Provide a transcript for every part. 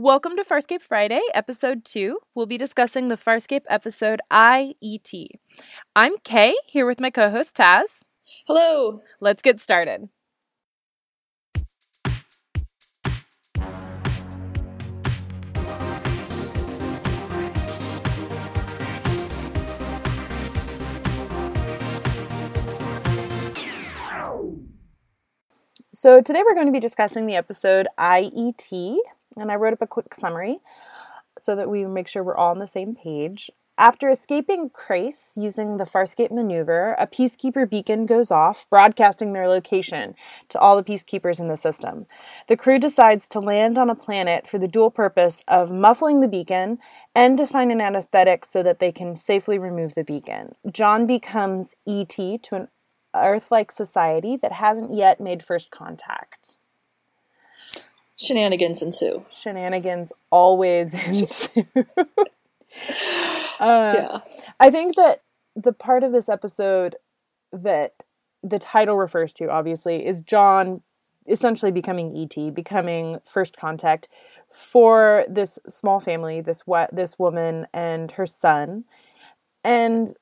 Welcome to Farscape Friday, episode 2. We'll be discussing the Farscape episode IET. I'm Kay, here with my co host Taz. Hello. Let's get started. So, today we're going to be discussing the episode IET, and I wrote up a quick summary so that we make sure we're all on the same page. After escaping Crais using the Farscape maneuver, a peacekeeper beacon goes off, broadcasting their location to all the peacekeepers in the system. The crew decides to land on a planet for the dual purpose of muffling the beacon and to find an anesthetic so that they can safely remove the beacon. John becomes ET to an Earth like society that hasn't yet made first contact. Shenanigans ensue. Shenanigans always ensue. uh, yeah. I think that the part of this episode that the title refers to, obviously, is John essentially becoming ET, becoming first contact for this small family, this what this woman and her son, and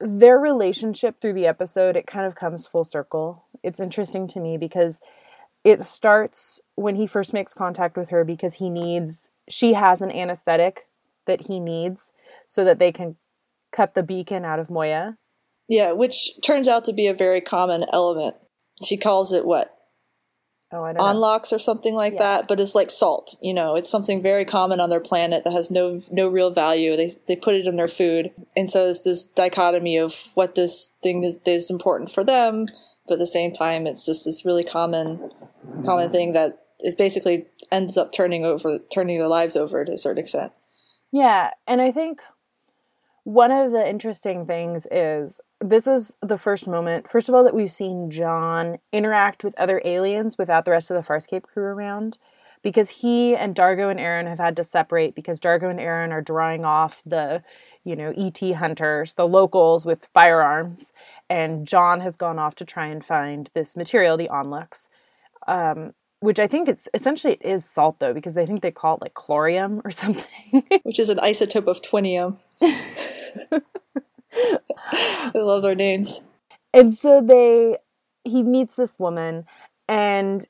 their relationship through the episode. It kind of comes full circle. It's interesting to me because it starts when he first makes contact with her because he needs she has an anesthetic that he needs so that they can cut the beacon out of Moya. Yeah, which turns out to be a very common element. She calls it what? Oh, I don't Onlox or something like Yeah. that, but it's like salt. You know, it's something very common on their planet that has no no real value. They they put it in their food, and so it's this dichotomy of what this thing is, is important for them, but at the same time, it's just this really common common thing that is basically ends up turning over turning their lives over to a certain extent. Yeah, and I think one of the interesting things is this is the first moment, first of all, that we've seen John interact with other aliens without the rest of the Farscape crew around. Because he and Dargo and Aeryn have had to separate because Dargo and Aeryn are drawing off the, you know, ET hunters, the locals with firearms, and John has gone off to try and find this material, the onlux, um, which I think it's essentially it is salt though because they think they call it like chlorium or something. which is an isotope of twinium. I love their names. and so they he meets this woman and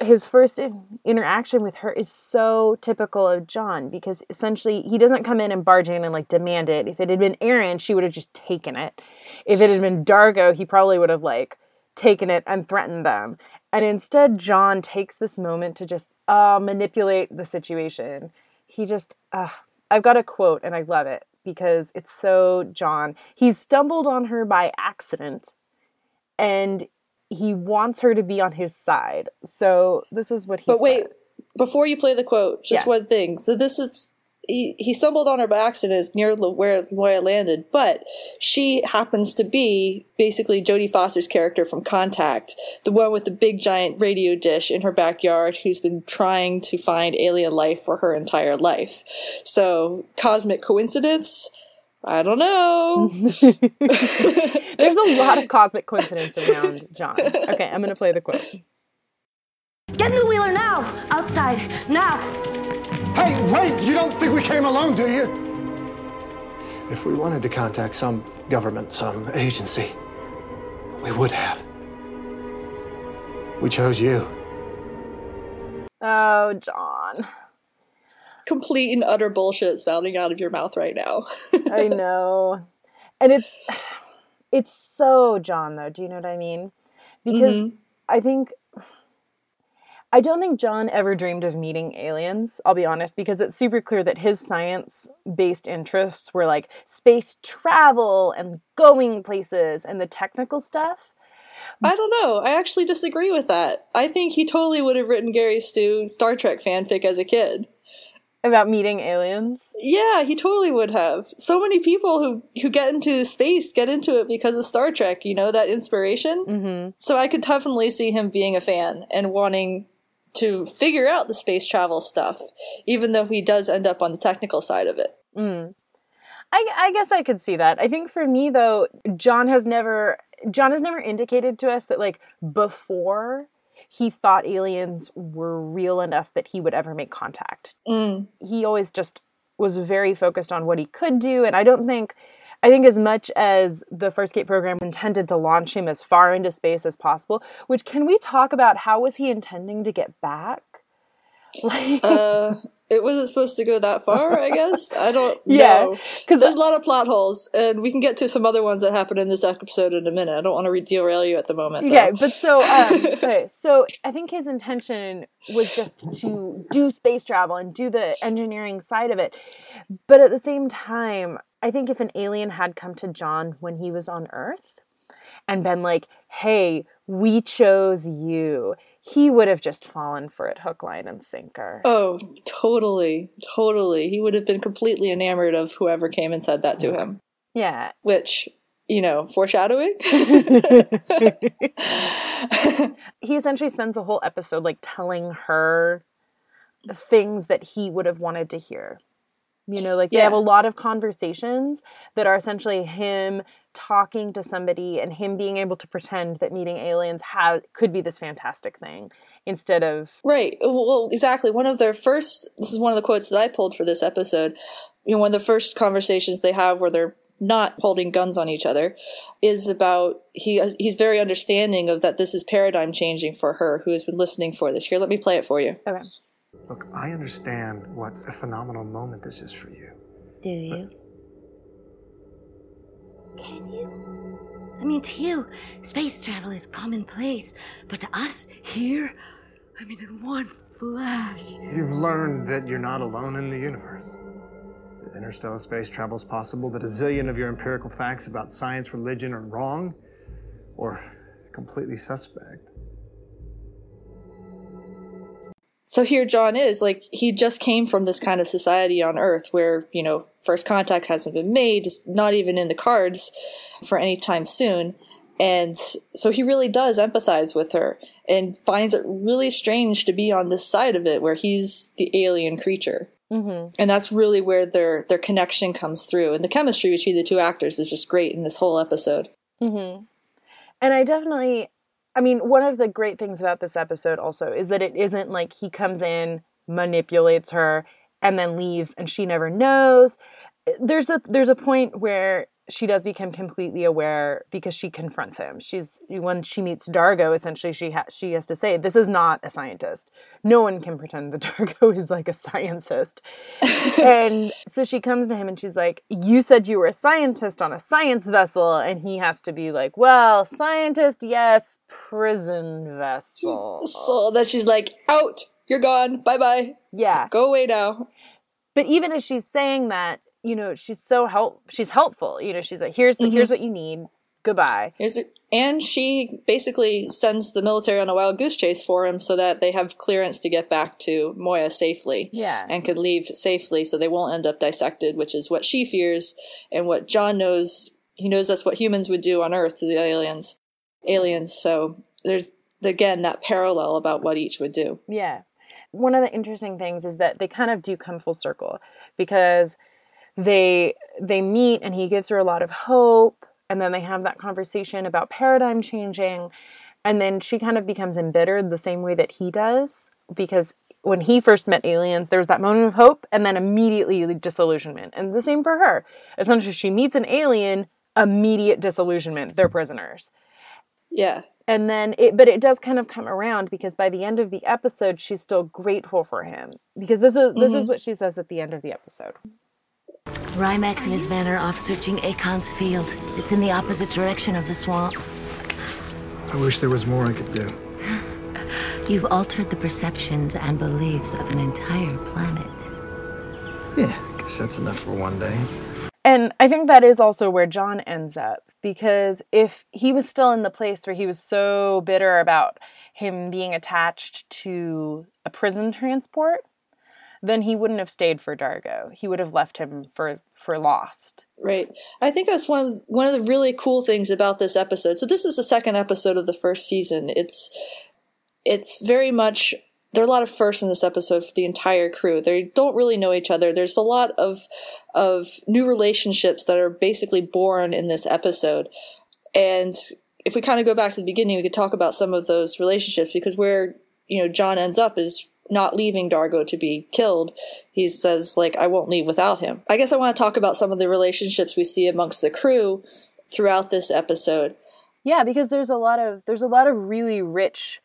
his first in- interaction with her is so typical of John because essentially he doesn't come in and barge in and like demand it. If it had been Aeryn, she would have just taken it. If it had been Dargo, he probably would have like taken it and threatened them. And instead, John takes this moment to just uh, manipulate the situation. He just, uh, I've got a quote and I love it because it's so John. He's stumbled on her by accident and he wants her to be on his side. So this is what he But wait, said. before you play the quote, just Yeah. one thing. So this is he, he stumbled on her by accident near where Moya landed, but she happens to be basically Jodie Foster's character from Contact, the one with the big giant radio dish in her backyard who's been trying to find alien life for her entire life. So cosmic coincidence? I don't know. There's a lot of cosmic coincidence around John. Okay, I'm going to play the quote. Get in the wheeler now! Outside, now! Hey, wait! You don't think we came alone, do you? If we wanted to contact some government, some agency, we would have. We chose you. Oh, John. Complete and utter bullshit spouting out of your mouth right now. I know. And it's it's so John though, do you know what I mean? Because mm-hmm. I think I don't think John ever dreamed of meeting aliens, I'll be honest, because it's super clear that his science based interests were like space travel and going places and the technical stuff. I don't know. I actually disagree with that. I think he totally would have written Gary Stu Star Trek fanfic as a kid. About meeting aliens. Yeah, he totally would have. So many people who who get into space get into it because of Star Trek. You know that inspiration. Mm-hmm. So I could definitely see him being a fan and wanting to figure out the space travel stuff, even though he does end up on the technical side of it. Mm. I, I guess I could see that. I think for me though, John has never John has never indicated to us that like before he thought aliens were real enough that he would ever make contact. Mm. He always just was very focused on what he could do. And I don't think, I think as much as the First Gate program intended to launch him as far into space as possible, which can we talk about how was he intending to get back? Like, uh, it wasn't supposed to go that far, I guess. I don't yeah, know. Because there's a lot of plot holes, and we can get to some other ones that happen in this episode in a minute. I don't want to derail you at the moment. Though. Okay, but so um, okay, so I think his intention was just to do space travel and do the engineering side of it, but at the same time, I think if an alien had come to John when he was on Earth and been like, "Hey, we chose you," he would have just fallen for it hook, line, and sinker. Oh, totally. Totally. He would have been completely enamored of whoever came and said that to him. Yeah. Which, you know, foreshadowing. he essentially spends the whole episode like telling her things that he would have wanted to hear. You know, like they have a lot of conversations that are essentially him talking to somebody and him being able to pretend that meeting aliens ha- could be this fantastic thing instead of Right. Well, well, exactly. One of their first, this is one of the quotes that I pulled for this episode. You know, one of the first conversations they have where they're not holding guns on each other is about he he's very understanding of that this is paradigm changing for her who has been listening for this. Here, let me play it for you. okay. Look, I understand what a phenomenal moment this is for you. Do you? Can you? I mean, to you, space travel is commonplace, but to us, here, I mean, in one flash. You've learned that you're not alone in the universe. That interstellar space travel is possible, that a zillion of your empirical facts about science, religion are wrong or completely suspect. So here John is, like, he just came from this kind of society on Earth where, you know, first contact hasn't been made, it's not even in the cards for any time soon. And so he really does empathize with her and finds it really strange to be on this side of it where he's the alien creature. Mm-hmm. And that's really where their their connection comes through. And the chemistry between the two actors is just great in this whole episode. Mm-hmm. And I definitely, I mean, one of the great things about this episode also is that it isn't like he comes in, manipulates her, and then leaves, and she never knows. There's a there's a point where she does become completely aware because she confronts him. She's when she meets Dargo, essentially she ha- she has to say, "This is not a scientist. No one can pretend that Dargo is like a scientist." and so she comes to him and she's like, "You said you were a scientist on a science vessel," and he has to be like, "Well, scientist, yes, prison vessel." So that she's like, out, you're gone, bye bye, Yeah, go away now. but even as she's saying that, you know, she's so help. She's helpful. You know, she's like, "Here's the, here's mm-hmm. what you need. Goodbye." Here's it. And she basically sends the military on a wild goose chase for him so that they have clearance to get back to Moya safely. Yeah. And could leave safely so they won't end up dissected, which is what she fears and what John knows. He knows that's what humans would do on Earth to the aliens. Aliens. So there's, again, that parallel about what each would do. Yeah. One of the interesting things is that they kind of do come full circle because they they meet and he gives her a lot of hope. And then they have that conversation about paradigm changing. And then she kind of becomes embittered the same way that he does because when he first met aliens there was that moment of hope and then immediately disillusionment. And the same for her. As soon as she meets an alien immediate disillusionment. They're prisoners. Yeah. and then it but it does kind of come around because by the end of the episode she's still grateful for him because this is this is mm-hmm. what she says at the end of the episode Rymax and his men are off searching Akon's field. It's in the opposite direction of the swamp. I wish there was more I could do. You've altered the perceptions and beliefs of an entire planet. Yeah, I guess that's enough for one day. and i think that is also where john ends up because if he was still in the place where he was so bitter about him being attached to a prison transport then he wouldn't have stayed for dargo he would have left him for for lost Right. I think that's one one of the really cool things about this episode. So this is the second episode of the first season. It's it's very much there are a lot of firsts in this episode for the entire crew. They don't really know each other. There's a lot of of new relationships that are basically born in this episode. And if we kind of go back to the beginning, we could talk about some of those relationships because where you know John ends up is not leaving Dargo to be killed. He says like I won't leave without him. I guess I want to talk about some of the relationships we see amongst the crew throughout this episode. Yeah, because there's a lot of there's a lot of really rich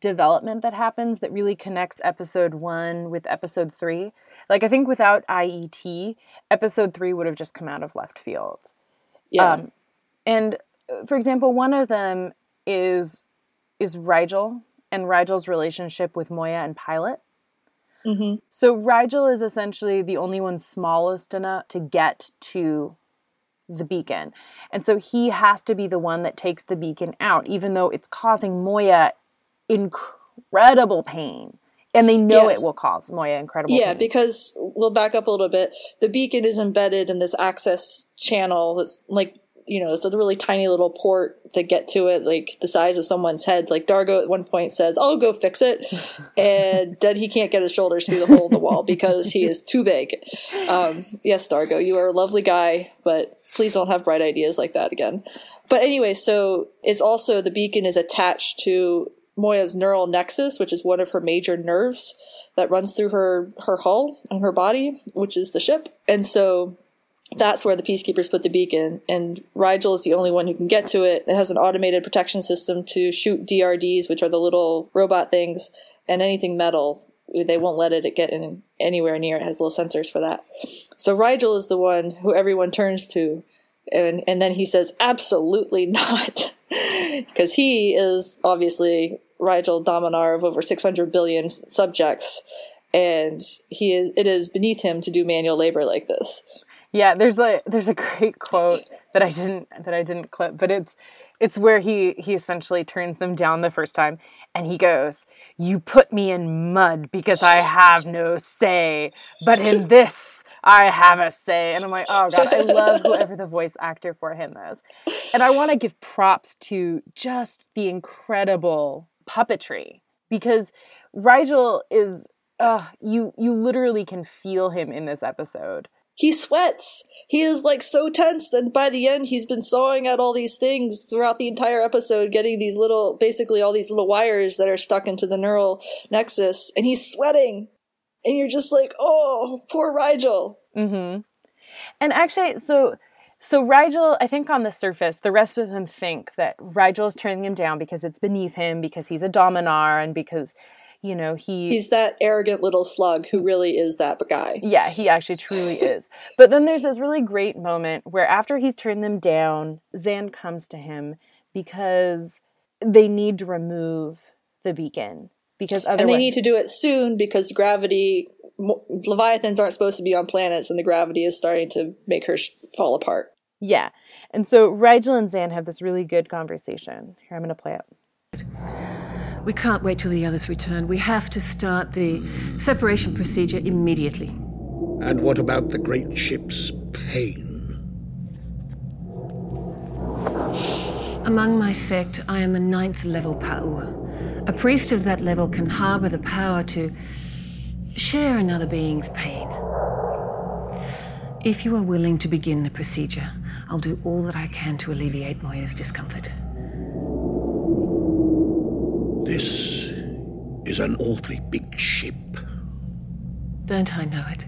development that happens that really connects episode 1 with episode 3. Like I think without IET, episode 3 would have just come out of left field. Yeah. Um, and uh, for example, one of them is is Rygel and Rygel's relationship with Moya and Pilot. Mm-hmm. So Rygel is essentially the only one smallest enough to get to the beacon. And so he has to be the one that takes the beacon out, even though it's causing Moya incredible pain. And they know Yes. it will cause Moya incredible pain. Yeah, pain. because we'll back up a little bit. The beacon is embedded in this access channel that's like you know, it's a really tiny little port to get to it, like the size of someone's head. Like Dargo at one point says, "I'll go fix it," and then he can't get his shoulders through the hole in the wall because he is too big. Um, yes, Dargo, you are a lovely guy, but please don't have bright ideas like that again. But anyway, so it's also the beacon is attached to Moya's neural nexus, which is one of her major nerves that runs through her her hull and her body, which is the ship. And so that's where the peacekeepers put the beacon. And Rygel is the only one who can get to it. It has an automated protection system to shoot DRDs, which are the little robot things, and anything metal. They won't let it get in anywhere near. It has little sensors for that. So Rygel is the one who everyone turns to, and and then he says, "Absolutely not," because he is obviously Rygel Dominar of over 600 billion subjects, and he is, it is beneath him to do manual labor like this. Yeah, there's a there's a great quote that I didn't that I didn't clip, but it's it's where he he essentially turns them down the first time and he goes, "You put me in mud because I have no say, but in this I have a say." And I'm like, "Oh god, I love whoever the voice actor for him is." And I want to give props to just the incredible puppetry because Rygel is uh you you literally can feel him in this episode. He sweats. He is like so tense, and by the end, he's been sawing out all these things throughout the entire episode, getting these little, basically all these little wires that are stuck into the neural nexus, and he's sweating. And you're just like, oh, poor Rygel. Mm-hmm. And actually, so so Rygel, I think on the surface, the rest of them think that Rygel is turning him down because it's beneath him, because he's a Dominar, and because you know he He's that arrogant little slug who really is that guy. yeah, he actually truly is. But then there's this really great moment where after he's turned them down, Zhaan comes to him because they need to remove the beacon because otherwise And they need to do it soon because gravity leviathans aren't supposed to be on planets, and the gravity is starting to make her sh- fall apart. yeah. And so Rygel and Zhaan have this really good conversation. Here I'm going to play it. We can't wait till the others return. We have to start the separation procedure immediately. And what about the great ship's pain? Among my sect, I am a ninth level Pa'u. A priest of that level can harbor the power to share another being's pain. If you are willing to begin the procedure, I'll do all that I can to alleviate Moya's discomfort. This is an awfully big ship. Don't I know it?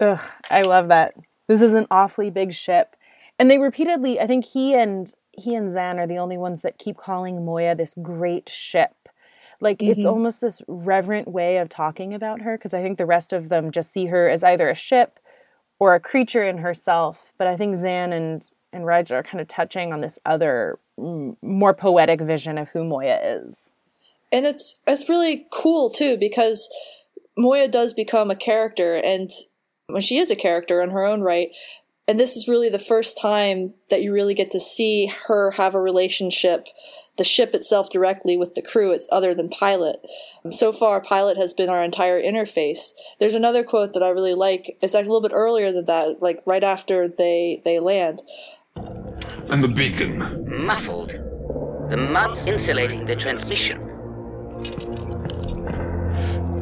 Ugh, I love that. This is an awfully big ship. And they repeatedly, I think he and he and Zhaan are the only ones that keep calling Moya this great ship. Like it's mm-hmm. almost this reverent way of talking about her because I think the rest of them just see her as either a ship or a creature in herself. But I think Zhaan and and Rygel are kind of touching on this other more poetic vision of who Moya is. and it's it's really cool too because Moya does become a character, and when she is a character in her own right, and this is really the first time that you really get to see her have a relationship, the ship itself directly with the crew. It's other than Pilot. So far, Pilot has been our entire interface. There's another quote that I really like. It's like a little bit earlier than that, like right after they they land. And the beacon. muffled. The mud's insulating the transmission.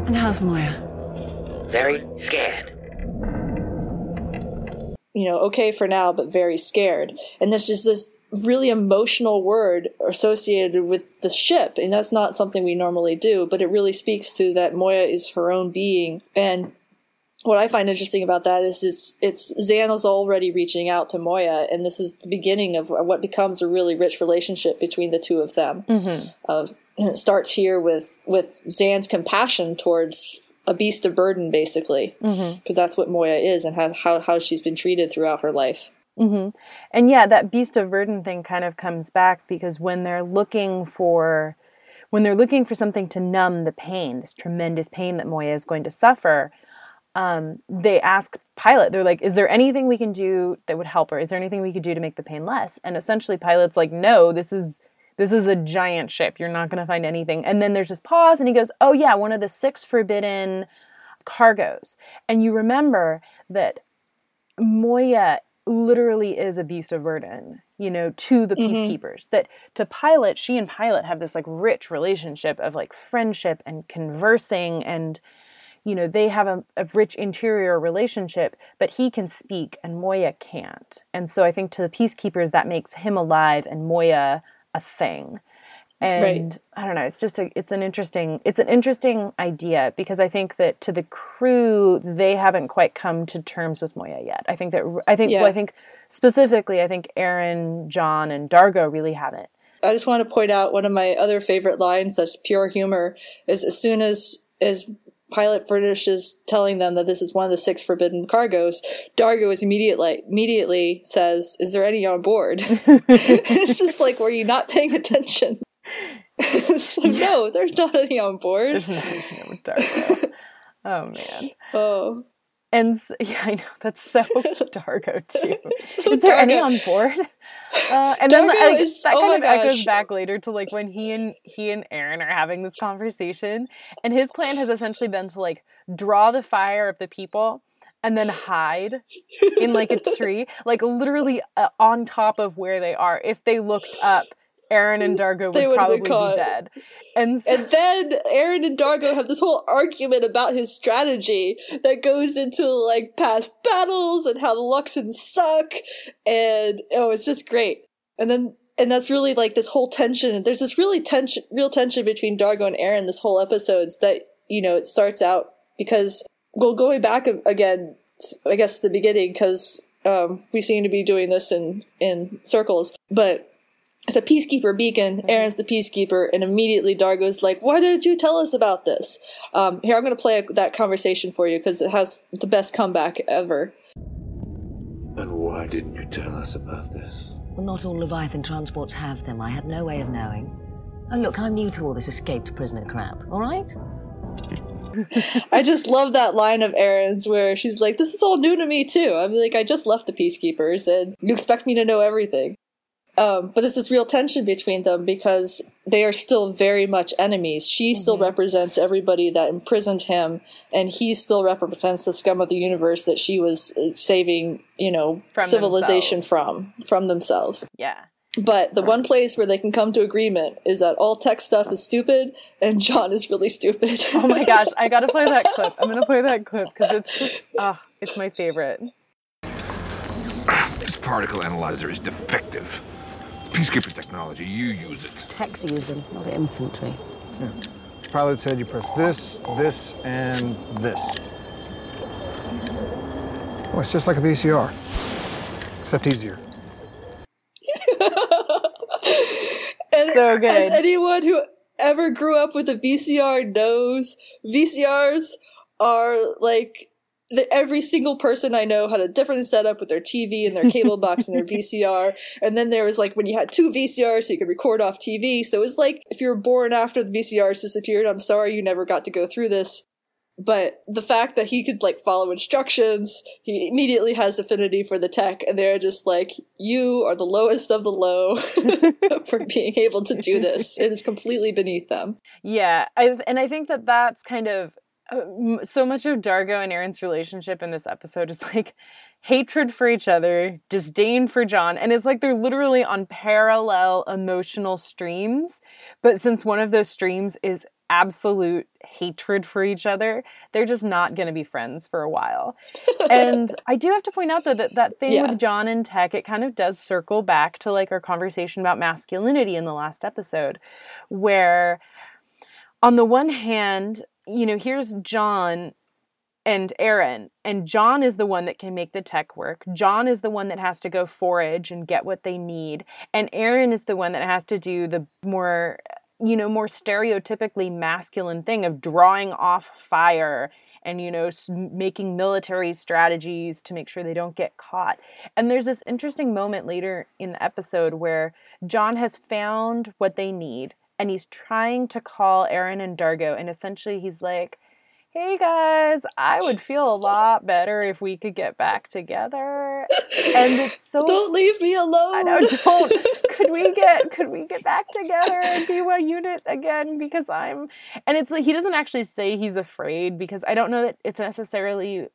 And how's Moya? Very scared. you know, okay for now, but very scared. And there's just this really emotional word associated with the ship, and that's not something we normally do. But it really speaks to that Moya is her own being, and what I find interesting about that is it's it's Zhaan already reaching out to Moya, and this is the beginning of what becomes a really rich relationship between the two of them. Mm-hmm. Uh, it starts here with with Zhaan's compassion towards a beast of burden, basically, because Mhm. that's what Moya is, and how how, how she's been treated throughout her life. hmm And yeah, that beast of burden thing kind of comes back because when they're looking for when they're looking for something to numb the pain, this tremendous pain that Moya is going to suffer, um, they ask Pilot, they're like, is there anything we can do that would help her? Is there anything we could do to make the pain less? And essentially Pilot's like, no, this is this is a giant ship. You're not gonna find anything. And then there's this pause and he goes, Oh yeah, one of the six forbidden cargoes. And you remember that Moya literally is a beast of burden, you know, to the Mhm. peacekeepers. That to Pilot, she and Pilot have this like rich relationship of like friendship and conversing and you know, they have a, a rich interior relationship, but he can speak and Moya can't. And so I think to the peacekeepers that makes him alive and Moya a thing. And I don't know, it's just a it's an interesting it's an interesting idea because I think that to the crew they haven't quite come to terms with Moya yet. I think that I think well, I think specifically I think Aeryn, John and Dargo really haven't. I just want to point out one of my other favorite lines that's pure humor is as soon as as Pilot finishes telling them that this is one of the six forbidden cargoes, Dargo is immediately immediately says, "Is there any on board?" it's just like, were you not paying attention? so no, there's not any on board. There's nothing with Dargo. oh man. Oh. And yeah, I know that's so Dargo too. is there any on board? Uh, and then like, is- that oh kind my of echoes back later to like when he and he and Aeryn are having this conversation, and his plan has essentially been to like draw the fire of the people and then hide in like a tree, like literally uh, on top of where they are. If they looked up, Aeryn and Dargo would probably be dead. And so, And then Aeryn and Dargo have this whole argument about his strategy that goes into like past battles and how the Luxans suck, and oh, it's just great. And then and that's really like this whole tension. There's this really tension, real tension between Dargo and Aeryn. This whole episode's that you know it starts out because well, going back again, I guess the beginning because um, we seem to be doing this in in circles, but it's a peacekeeper beacon. Aeryn's the peacekeeper, and immediately Dargo's like, "Why did you tell us about this?" Um, here, I'm going to play that conversation for you because it has the best comeback ever. And why didn't you tell us about this? Well, not all Leviathan transports have them. I had no way of knowing. Oh, look, I'm new to all this escaped prisoner crap, all right? I just love that line of Aeryn's where she's like, "This is all new to me too." I'm like, "I just left the peacekeepers, and you expect me to know everything." Um, but there's this real tension between them because they are still very much enemies. She still represents everybody that imprisoned him, and he still represents the scum of the universe that she was uh, saving, you know, From civilization from from themselves. yeah. But the one place where they can come to agreement is that all tech stuff is stupid, and John is really stupid. Oh my gosh, I gotta play that clip. I'm gonna play that clip because it's just, ah, it's my favorite. This particle analyzer is defective. Peacekeeper technology, you use it. Techs use them, not the infantry. Pilot said you press this, this, and this. Oh, it's just like a VCR, except easier. And So good. As anyone who ever grew up with a VCR knows, VCRs are like the, every single person I know had a different setup with their TV and their cable box and their VCR. And then there was like when you had two VCRs, so you could record off TV. So it was like if you were born after the VCRs disappeared, I'm sorry you never got to go through this. But the fact that he could like follow instructions, he immediately has affinity for the tech, and they're just like, "You are the lowest of the low for being able to do this. It is completely beneath them." Yeah, I and I think that that's kind of Uh, so much of Dargo and Aeryn's relationship in this episode is like hatred for each other, disdain for John, and it's like they're literally on parallel emotional streams. But since one of those streams is absolute hatred for each other, they're just not going to be friends for a while. and I do have to point out though that, that thing Yeah. with John and Tech, it kind of does circle back to like our conversation about masculinity in the last episode, where on the one hand, you know, here's John and Aeryn, and John is the one that can make the tech work. John is the one that has to go forage and get what they need, and Aeryn is the one that has to do the more, you know, more stereotypically masculine thing of drawing off fire and you know making military strategies to make sure they don't get caught. And there's this interesting moment later in the episode where John has found what they need and he's trying to call Aeryn and Dargo and essentially he's like hey guys, I would feel a lot better if we could get back together. And it's so Don't leave me alone. I know, don't. could we get could we get back together and be one unit again? Because I'm and it's like he doesn't actually say he's afraid because I don't know that it's necessarily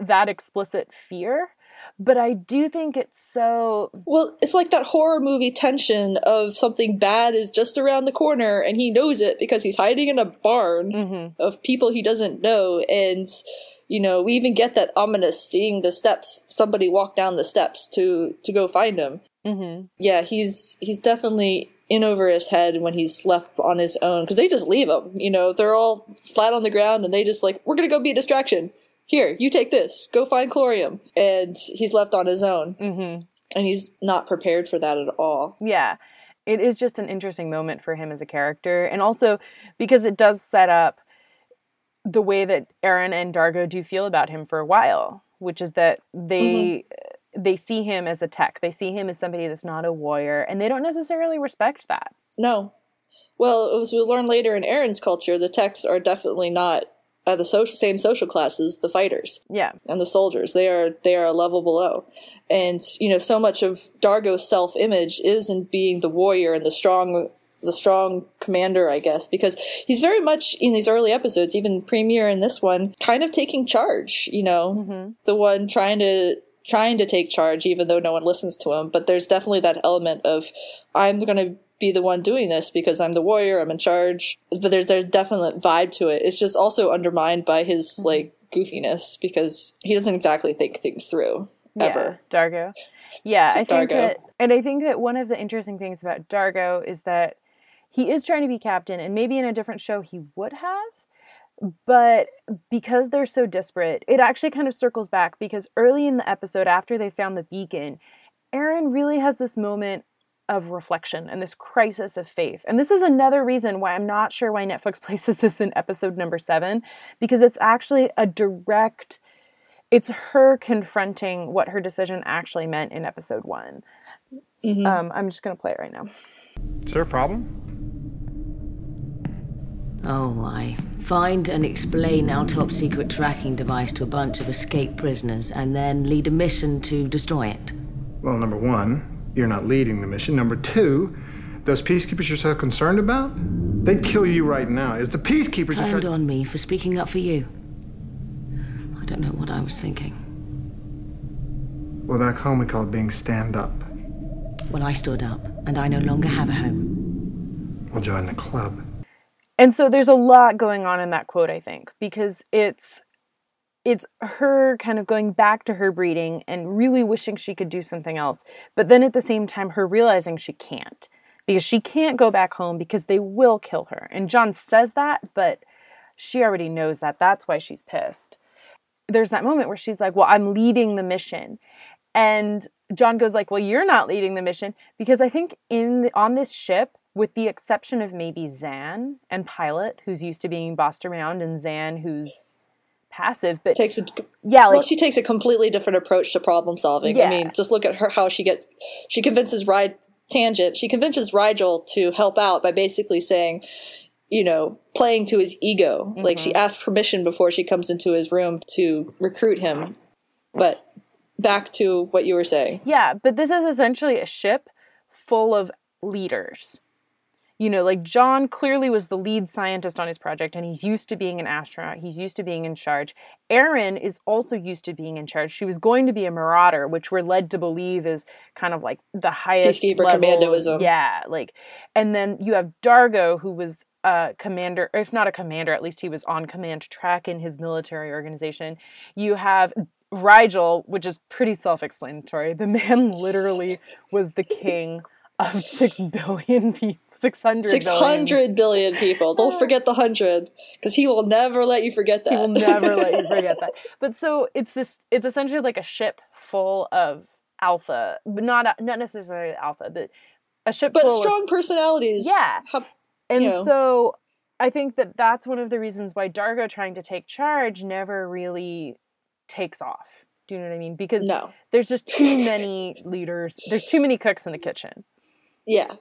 that explicit fear. But I do think it's so Well, it's like that horror movie tension of something bad is just around the corner and he knows it because he's hiding in a barn Mm-hmm. of people he doesn't know. And, you know, we even get that ominous seeing the steps, somebody walk down the steps to, to go find him. mm-hmm. Yeah, he's, he's definitely in over his head when he's left on his own because they just leave him. You know, they're all flat on the ground and they just like, we're going to go be a distraction. Here, you take this. Go find Chlorium. And he's left on his own. Mm-hmm. And he's not prepared for that at all. Yeah. It is just an interesting moment for him as a character. And also because it does set up the way that Aeryn and Dargo do feel about him for a while, which is that they they see him as a tech. They see him as somebody that's not a warrior, and they don't necessarily respect that. No. Well, as we learn later in Aeryn's culture, the techs are definitely not uh, the social, same social classes, the fighters Yeah. and the soldiers. They are they are a level below, and you know so much of Dargo's self image is in being the warrior and the strong the strong commander, I guess, because he's very much in these early episodes, even premiere in this one, kind of taking charge. You know, the one trying to trying to take charge, even though no one listens to him. But there's definitely that element of I'm going to be the one doing this because I'm the warrior, I'm in charge. But there's there's definite vibe to it. It's just also undermined by his mm-hmm. like goofiness because he doesn't exactly think things through ever. Yeah, Dargo. Yeah, I think Dargo. that, and I think that one of the interesting things about Dargo is that he is trying to be captain, and maybe in a different show he would have, but because they're so disparate, it actually kind of circles back because early in the episode, after they found the beacon, Aeryn really has this moment of reflection and this crisis of faith. And this is another reason why I'm not sure why Netflix places this in episode number seven, because it's actually a direct it's her confronting what her decision actually meant in episode one. Um, I'm just going to play it right now. Is there a problem? Oh, I find and explain our top secret tracking device to a bunch of escaped prisoners and then lead a mission to destroy it. Well, number one, you're not leading the mission. Number two, those peacekeepers you're so concerned about, they'd kill you right now. Is the peacekeepers you Turned try- on me for speaking up for you. I don't know what I was thinking. Well, back home we call it being stand up. Well, I stood up, and I no longer have a home. We'll join the club. And so there's a lot going on in that quote, I think, because it's it's her kind of going back to her breeding and really wishing she could do something else, but then at the same time her realizing she can't because she can't go back home because they will kill her. And John says that, but she already knows that. That's why she's pissed. There's that moment where she's like, "Well, I'm leading the mission." And John goes like, "Well, you're not leading the mission because I think in the, on this ship, with the exception of maybe Zhaan and Pilot, who's used to being bossed around, and Zhaan, who's passive, but Takes a yeah, like well, she takes a completely different approach to problem solving. Yeah. I mean, just look at her how she gets. She convinces Ride Tangent. She convinces Rygel to help out by basically saying, you know, playing to his ego. Like she mm-hmm. asks permission before she comes into his room to recruit him. But back to what you were saying. Yeah, but this is essentially a ship full of leaders. You know, like John clearly was the lead scientist on his project and he's used to being an astronaut. He's used to being in charge. Aeryn is also used to being in charge. She was going to be a marauder, which we're led to believe is kind of like the highest Peacekeeper level. commandoism. Yeah, like and then you have Dargo who was a commander, if not a commander, at least he was on command track in his military organization. You have Rygel, which is pretty self explanatory. The man literally was the king of 6 billion people. 600 600 billion people. Don't forget the 100 because he will never let you forget that. He will never let you forget that. But so it's this it's essentially like a ship full of alpha, but not not necessarily alpha, but a ship but strong of, personalities. Yeah. And you know. so I think that that's one of the reasons why Dargo trying to take charge never really takes off. Do you know what I mean? Because No. there's just too many leaders. There's too many cooks in the kitchen. Yeah.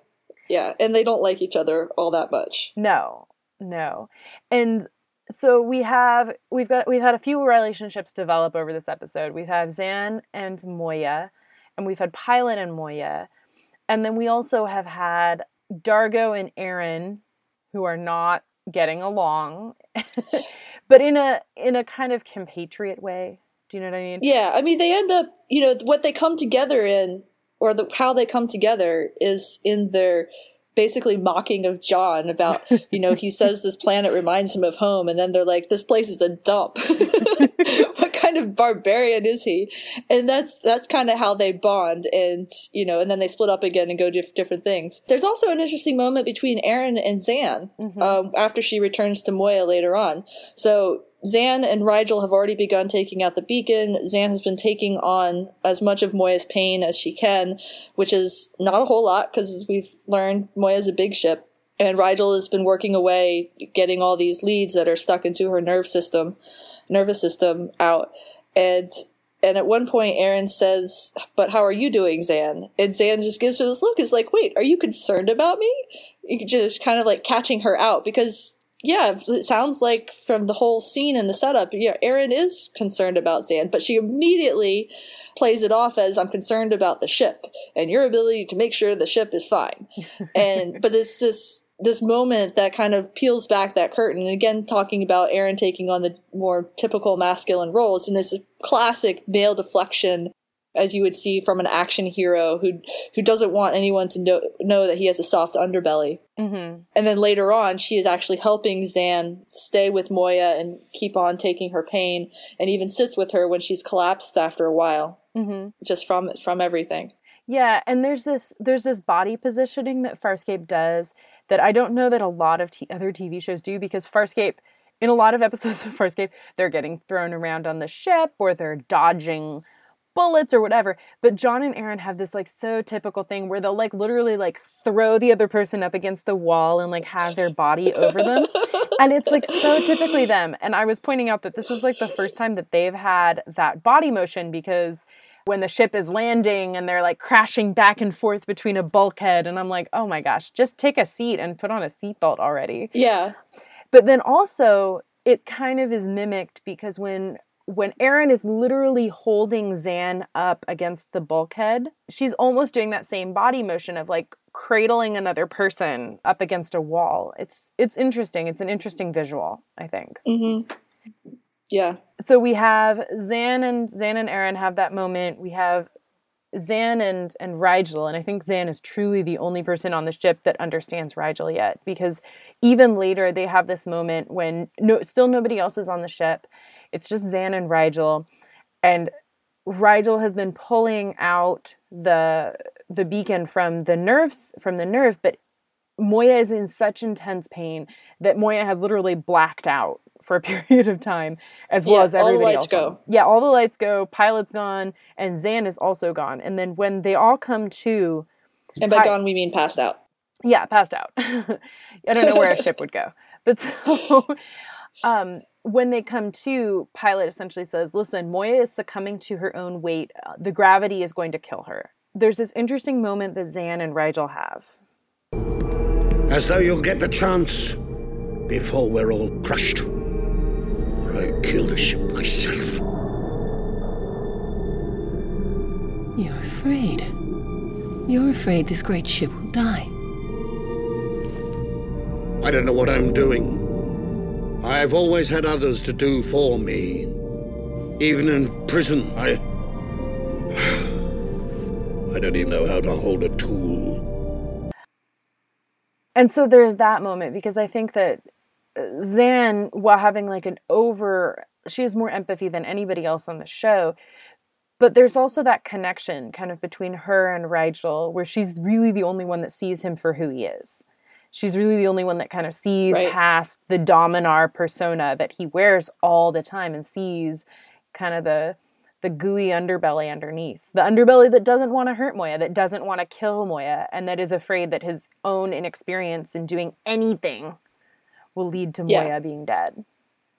Yeah. And they don't like each other all that much. No, no. And so we have we've got we've had a few relationships develop over this episode. We've had Zhaan and Moya, and we've had Pilot and Moya, and then we also have had Dargo and Aeryn, who are not getting along, but in a in a kind of compatriot way. Do you know what I mean? Yeah. I mean, they end up, you know, what they come together in, or the, how they come together is in their basically mocking of John about, you know, he says this planet reminds him of home, and then they're like, this place is a dump. what kind of barbarian is he? And that's that's kind of how they bond, and you know, and then they split up again and go do different things. There's also an interesting moment between Aeryn and Zhaan um, after she returns to Moya later on. So Zhaan and Rygel have already begun taking out the beacon. Zhaan has been taking on as much of Moya's pain as she can, which is not a whole lot because as we've learned, Moya's a big ship. And Rygel has been working away, getting all these leads that are stuck into her nerve system, nervous system out. And and at one point, Aeryn says, "But how are you doing, Zhaan?" And Zhaan just gives her this look. Is like, "Wait, are you concerned about me?" You just kind of like catching her out because yeah, it sounds like from the whole scene and the setup, yeah, Aeryn is concerned about Zhaan, but she immediately plays it off as I'm concerned about the ship and your ability to make sure the ship is fine. and but it's this this moment that kind of peels back that curtain and again talking about Aeryn taking on the more typical masculine roles and this classic male deflection as you would see from an action hero who who doesn't want anyone to know know that he has a soft underbelly. Mm-hmm. And then later on, she is actually helping Zhaan stay with Moya and keep on taking her pain, and even sits with her when she's collapsed after a while, Mm-hmm. just from from everything. Yeah, and there's this there's this body positioning that Farscape does that I don't know that a lot of t- other TV shows do because Farscape in a lot of episodes of Farscape they're getting thrown around on the ship or they're dodging bullets or whatever. But John and Aeryn have this like so typical thing where they'll like literally like throw the other person up against the wall and like have their body over them. And it's like so typically them. And I was pointing out that this is like the first time that they've had that body motion because when the ship is landing and they're like crashing back and forth between a bulkhead and I'm like, "Oh my gosh, just take a seat and put on a seatbelt already." Yeah, But then also it kind of is mimicked because when when Aeryn is literally holding Zhaan up against the bulkhead, she's almost doing that same body motion of like cradling another person up against a wall. It's it's interesting. It's an interesting visual, I think. hmm yeah, So we have Zhaan and Zhaan and Aeryn have that moment. We have Zhaan and and Rygel, and I think Zhaan is truly the only person on the ship that understands Rygel yet, because even later they have this moment when no, still nobody else is on the ship. It's just Zhaan and Rygel, and Rygel has been pulling out the the beacon from the nerves from the nerve, but Moya is in such intense pain that Moya has literally blacked out for a period of time, as well Yeah, as all the everybody lights else. go. on- Yeah, all the lights go. Pilot's gone, and Zhaan is also gone. And then when they all come to, and by Hi- gone we mean passed out. yeah, passed out. I don't know where a ship would go, but so um, when they come to, Pilot essentially says, "Listen, Moya is succumbing to her own weight. Uh, the gravity is going to kill her." There's this interesting moment that Zhaan and Rygel have. As though you'll get the chance before we're all crushed. Or I kill the ship myself. You're afraid. You're afraid this great ship will die. I don't know what I'm doing. I've always had others to do for me. Even in prison, I. I don't even know how to hold a tool. And so there's that moment because I think that Zhaan, while having like an over, she has more empathy than anybody else on the show. But there's also that connection kind of between her and Rygel where she's really the only one that sees him for who he is. She's really the only one that kind of sees Right. past the Dominar persona that he wears all the time and sees kind of the the gooey underbelly underneath. The underbelly that doesn't want to hurt Moya, that doesn't want to kill Moya, and that is afraid that his own inexperience in doing anything will lead to Yeah. Moya being dead.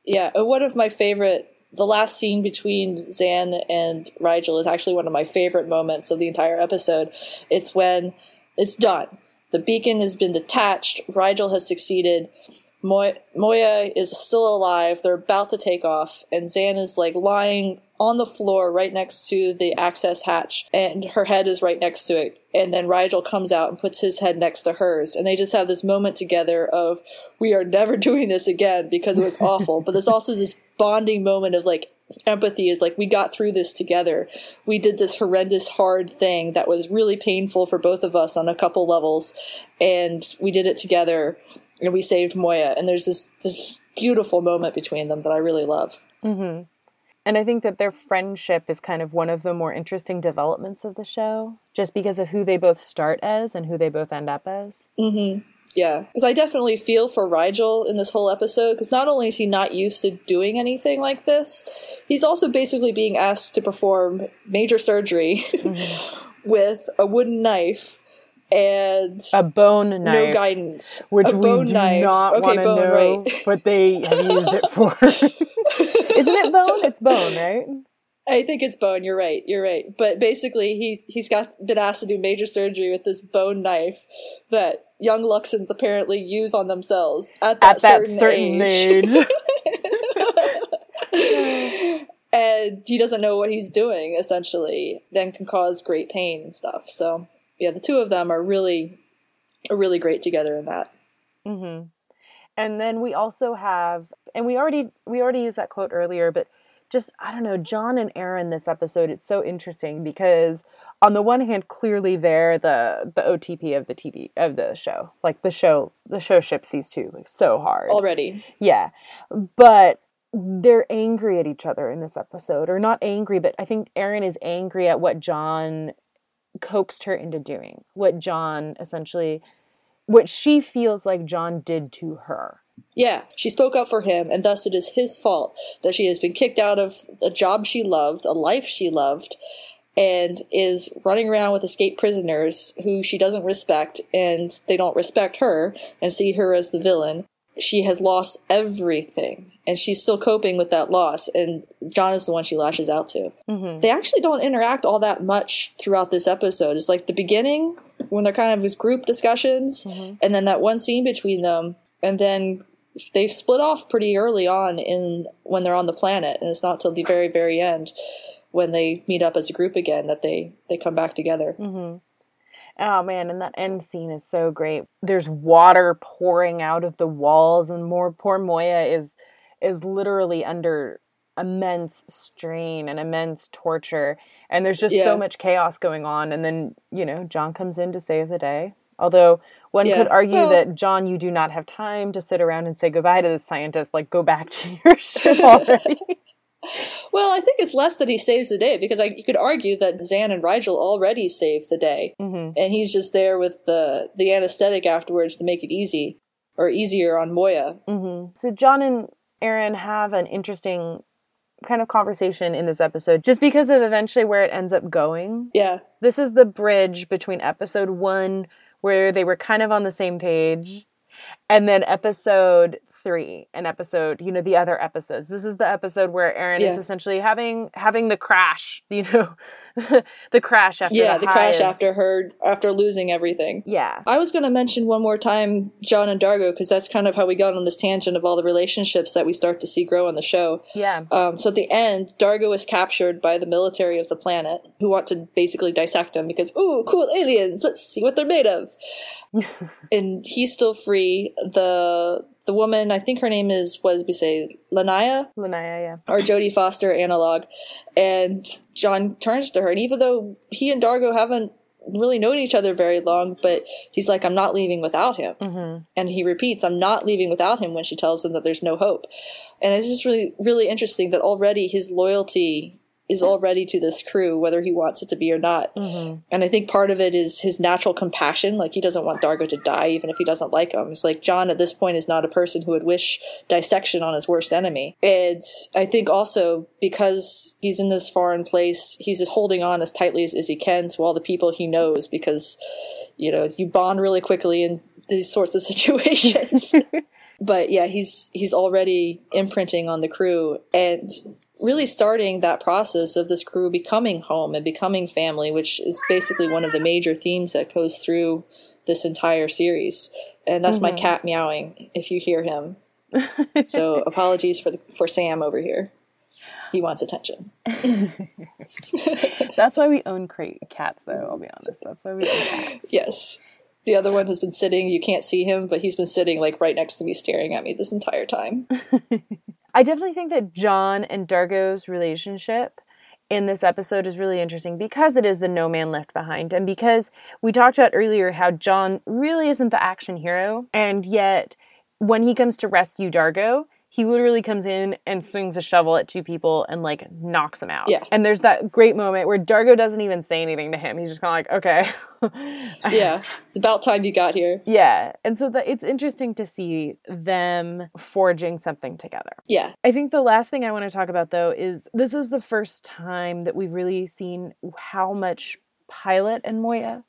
Yeah, uh, one of my favorite, the last scene between Zhaan and Rygel is actually one of my favorite moments of the entire episode. It's when it's done. The beacon has been detached. Rygel has succeeded. Moy- Moya is still alive. They're about to take off, and Zhaan is like lying on the floor right next to the access hatch, and her head is right next to it. And then Rygel comes out and puts his head next to hers, and they just have this moment together of we are never doing this again because it was awful. but there's also this bonding moment of like empathy is like we got through this together. We did this horrendous hard thing that was really painful for both of us on a couple levels, and we did it together, and we saved Moya. And there's this this beautiful moment between them that I really love. hmm And I think that their friendship is kind of one of the more interesting developments of the show, just because of who they both start as and who they both end up as. Mm-hmm. Yeah, because I definitely feel for Rygel in this whole episode. Because not only is he not used to doing anything like this, he's also basically being asked to perform major surgery with a wooden knife and A bone knife. no guidance. Which a we bone do knife. not okay, want to know right? what they have used it for. Isn't it bone? It's bone, right? I think it's bone. You're right. You're right. But basically, he's he's got been asked to do major surgery with this bone knife that young Luxans apparently use on themselves at that, At that certain, certain age. age. and he doesn't know what he's doing. Essentially, then can cause great pain and stuff. So yeah, the two of them are really are really great together in that. hmm And then we also have, and we already we already used that quote earlier, but just I don't know, John and Aeryn this episode. It's so interesting because on the one hand, clearly they're the the OTP of the TV of the show. Like the show, the show ships these two like so hard Already, Yeah, but they're angry at each other in this episode, or not angry, but I think Aeryn is angry at what John coaxed her into doing. What John essentially, what she feels like John did to her. Yeah, she spoke up for him, and thus it is his fault that she has been kicked out of a job she loved, a life she loved, and is running around with escaped prisoners who she doesn't respect, and they don't respect her and see her as the villain. She has lost everything, and she's still coping with that loss, and John is the one she lashes out to. Mm-hmm. They actually don't interact all that much throughout this episode. It's like the beginning, when they're kind of these group discussions, and then that one scene between them, and then they've split off pretty early on in when they're on the planet, and it's not till the very very end when they meet up as a group again that they they come back together. Mm-hmm. Oh man, and that end scene is so great. There's water pouring out of the walls, and more poor Moya is is literally under immense strain and immense torture. And there's just Yeah. so much chaos going on. And then, you know, John comes in to save the day. Although one Yeah. could argue Well- that John, you do not have time to sit around and say goodbye to this scientist. Like, go back to your ship already. Well, I think it's less that he saves the day because I, you could argue that Zhaan and Rygel already saved the day, Mhm. and he's just there with the the anesthetic afterwards to make it easy or easier on Moya. hmm So John and Aeryn have an interesting kind of conversation in this episode, just because of eventually where it ends up going. Yeah, This is the bridge between episode one, where they were kind of on the same page, and then episode three and episode you know the other episodes this is the episode where Aeryn is essentially having having the crash you know the crash after yeah, the, the crash of- after her after losing everything. yeah I was going to mention one more time John and Dargo because that's kind of how we got on this tangent of all the relationships that we start to see grow on the show. yeah Um, so at the end, Dargo is captured by the military of the planet, who want to basically dissect him because, ooh, cool aliens, let's see what they're made of. and he's still free. The the woman, I think her name is, what did we say, Lanaya? Lanaya, yeah Our Jodie Foster analog. And John turns to her, and even though he and Dargo haven't really known each other very long, but he's like, I'm not leaving without him. Mm-hmm. And he repeats, I'm not leaving without him when she tells him that there's no hope. And it's just really, really interesting that already his loyalty is already to this crew, whether he wants it to be or not. Mm-hmm. And I think part of it is his natural compassion. Like he doesn't want Dargo to die, even if he doesn't like him. It's like John at this point is not a person who would wish dissection on his worst enemy. And I think also because he's in this foreign place, he's just holding on as tightly as, as he can to all the people he knows because, you know, you bond really quickly in these sorts of situations. but yeah, he's he's already imprinting on the crew and really starting that process of this crew becoming home and becoming family, which is basically one of the major themes that goes through this entire series. And that's my Mhm. cat meowing if you hear him. so apologies for the, for Sam over here. He wants attention. That's why we own crate cats, though. I'll be honest. That's why we own cats. Yes. The other one has been sitting, you can't see him, but he's been sitting like right next to me staring at me this entire time. I definitely think that John and Dargo's relationship in this episode is really interesting because it is the no man left behind and because we talked about earlier how John really isn't the action hero and yet when he comes to rescue Dargo he literally comes in and swings a shovel at two people and like knocks them out. Yeah. And there's that great moment where Dargo doesn't even say anything to him. He's just kind of like, okay. yeah. It's about time you got here. Yeah. And so the, it's interesting to see them forging something together. Yeah. I think the last thing I want to talk about though is this is the first time that we've really seen how much Pilot and Moya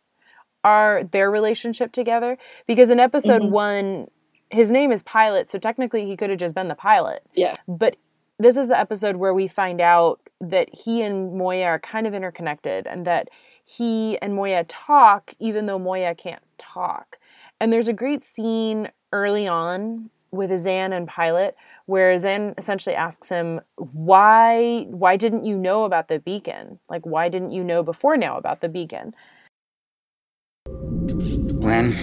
are their relationship together because in episode Mhm. 1 his name is Pilot so technically he could have just been the pilot. Yeah. But this is the episode where we find out that he and Moya are kind of interconnected and that he and Moya talk even though Moya can't talk. And there's a great scene early on with Zhaan and Pilot where Zhaan essentially asks him, "Why why didn't you know about the beacon? Like why didn't you know before now about the beacon?" When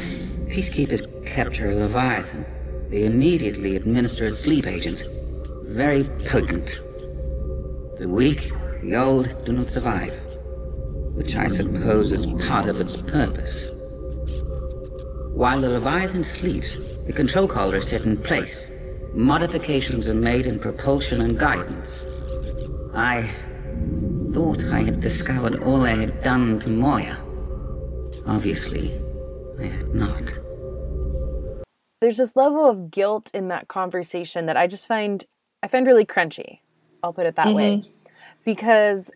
peacekeepers capture a Leviathan, they immediately administer a sleep agent. Very potent. The weak, the old do not survive, which I suppose is part of its purpose. While the Leviathan sleeps, the control collar is set in place. Modifications are made in propulsion and guidance. I thought I had discovered all I had done to Moya. Obviously, I had not. There's this level of guilt in that conversation that I just find I find really crunchy. I'll put it that way. Mm-hmm. Because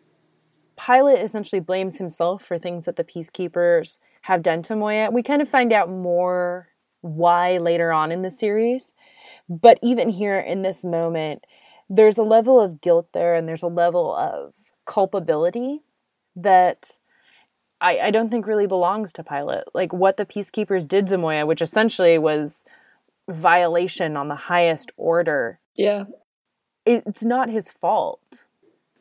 Pilot essentially blames himself for things that the peacekeepers have done to Moya. We kind of find out more why later on in the series. But even here in this moment, there's a level of guilt there and there's a level of culpability that I, I don't think really belongs to Pilot. Like what the peacekeepers did Zamoya, which essentially was violation on the highest order. Yeah. It's not his fault.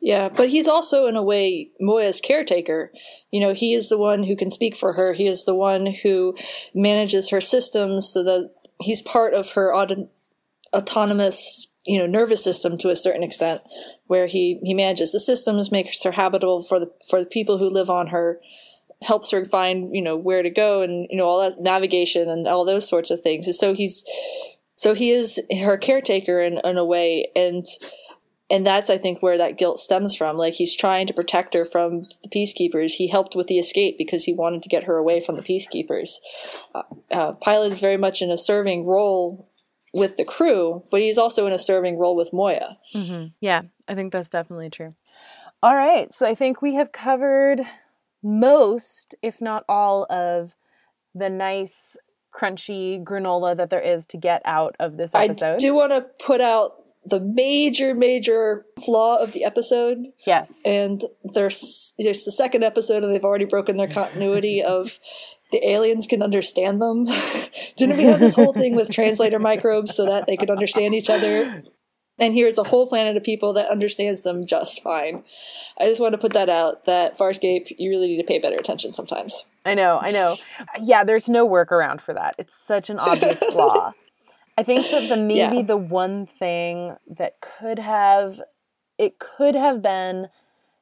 Yeah, but he's also, in a way, Moya's caretaker. You know, he is the one who can speak for her. He is the one who manages her systems so that he's part of her auto- autonomous, you know, nervous system to a certain extent, where he, he manages the systems, makes her habitable for the for the people who live on her, helps her find, you know, where to go and you know all that navigation and all those sorts of things. And so he's so he is her caretaker in, in a way, and and that's I think where that guilt stems from. Like he's trying to protect her from the peacekeepers. He helped with the escape because he wanted to get her away from the peacekeepers. Uh, uh, Pilot is very much in a serving role with the crew, but he's also in a serving role with Moya. Mm-hmm. Yeah, I think that's definitely true. All right, so I think we have covered most, if not all, of the nice, crunchy granola that there is to get out of this episode. I do want to put out the major, major flaw of the episode. Yes. And there's there's the second episode, and they've already broken their continuity of the aliens can understand them. Didn't we have this whole thing with translator microbes so that they could understand each other? And here's a whole planet of people that understands them just fine. I just want to put that out that Farscape, you really need to pay better attention sometimes. I know, I know. Yeah, there's no workaround for that. It's such an obvious flaw. I think that the maybe Yeah. the one thing that could have it could have been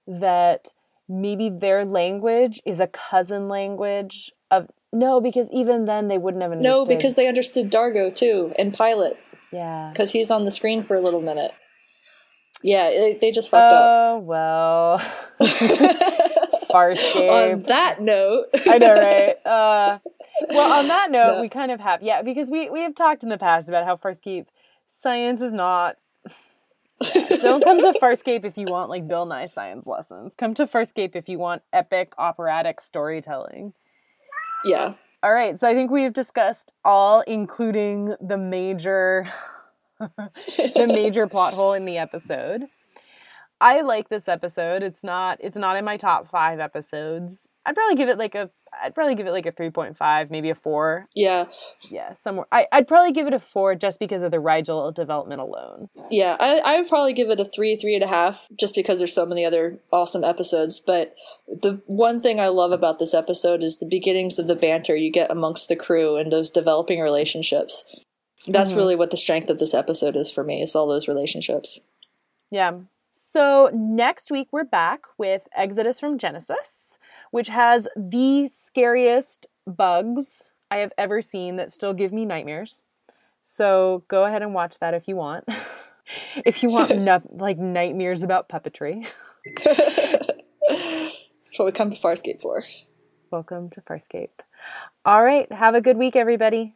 that maybe their language is a cousin language of no, because even then they wouldn't have understood. No, because they understood Dargo too and Pilot. Yeah. Because he's on the screen for a little minute. Yeah, it, they just fucked up. Oh well. Farscape. On that note, I know, right? Uh, well, on that note, no. we kind of have yeah, because we we have talked in the past about how Farscape science is not. Yeah. Don't come to Farscape if you want like Bill Nye science lessons. Come to Farscape if you want epic operatic storytelling. Yeah. All right, so I think we've discussed all, including the major, the major plot hole in the episode. I like this episode. It's not it's not in my top five episodes. I'd probably give it like a I'd probably give it like a three point five, maybe a four. Yeah. Yeah, somewhere. I, I'd probably give it a four just because of the Rygel development alone. Yeah, I I would probably give it a three, three and a half, just because there's so many other awesome episodes. But the one thing I love about this episode is the beginnings of the banter you get amongst the crew and those developing relationships. That's mm-hmm. really what the strength of this episode is for me, is all those relationships. Yeah. So next week we're back with Exodus from Genesis, which has the scariest bugs I have ever seen that still give me nightmares. So go ahead and watch that if you want. if you want no- like nightmares about puppetry. That's what we come to Farscape for. Welcome to Farscape. All right, have a good week everybody.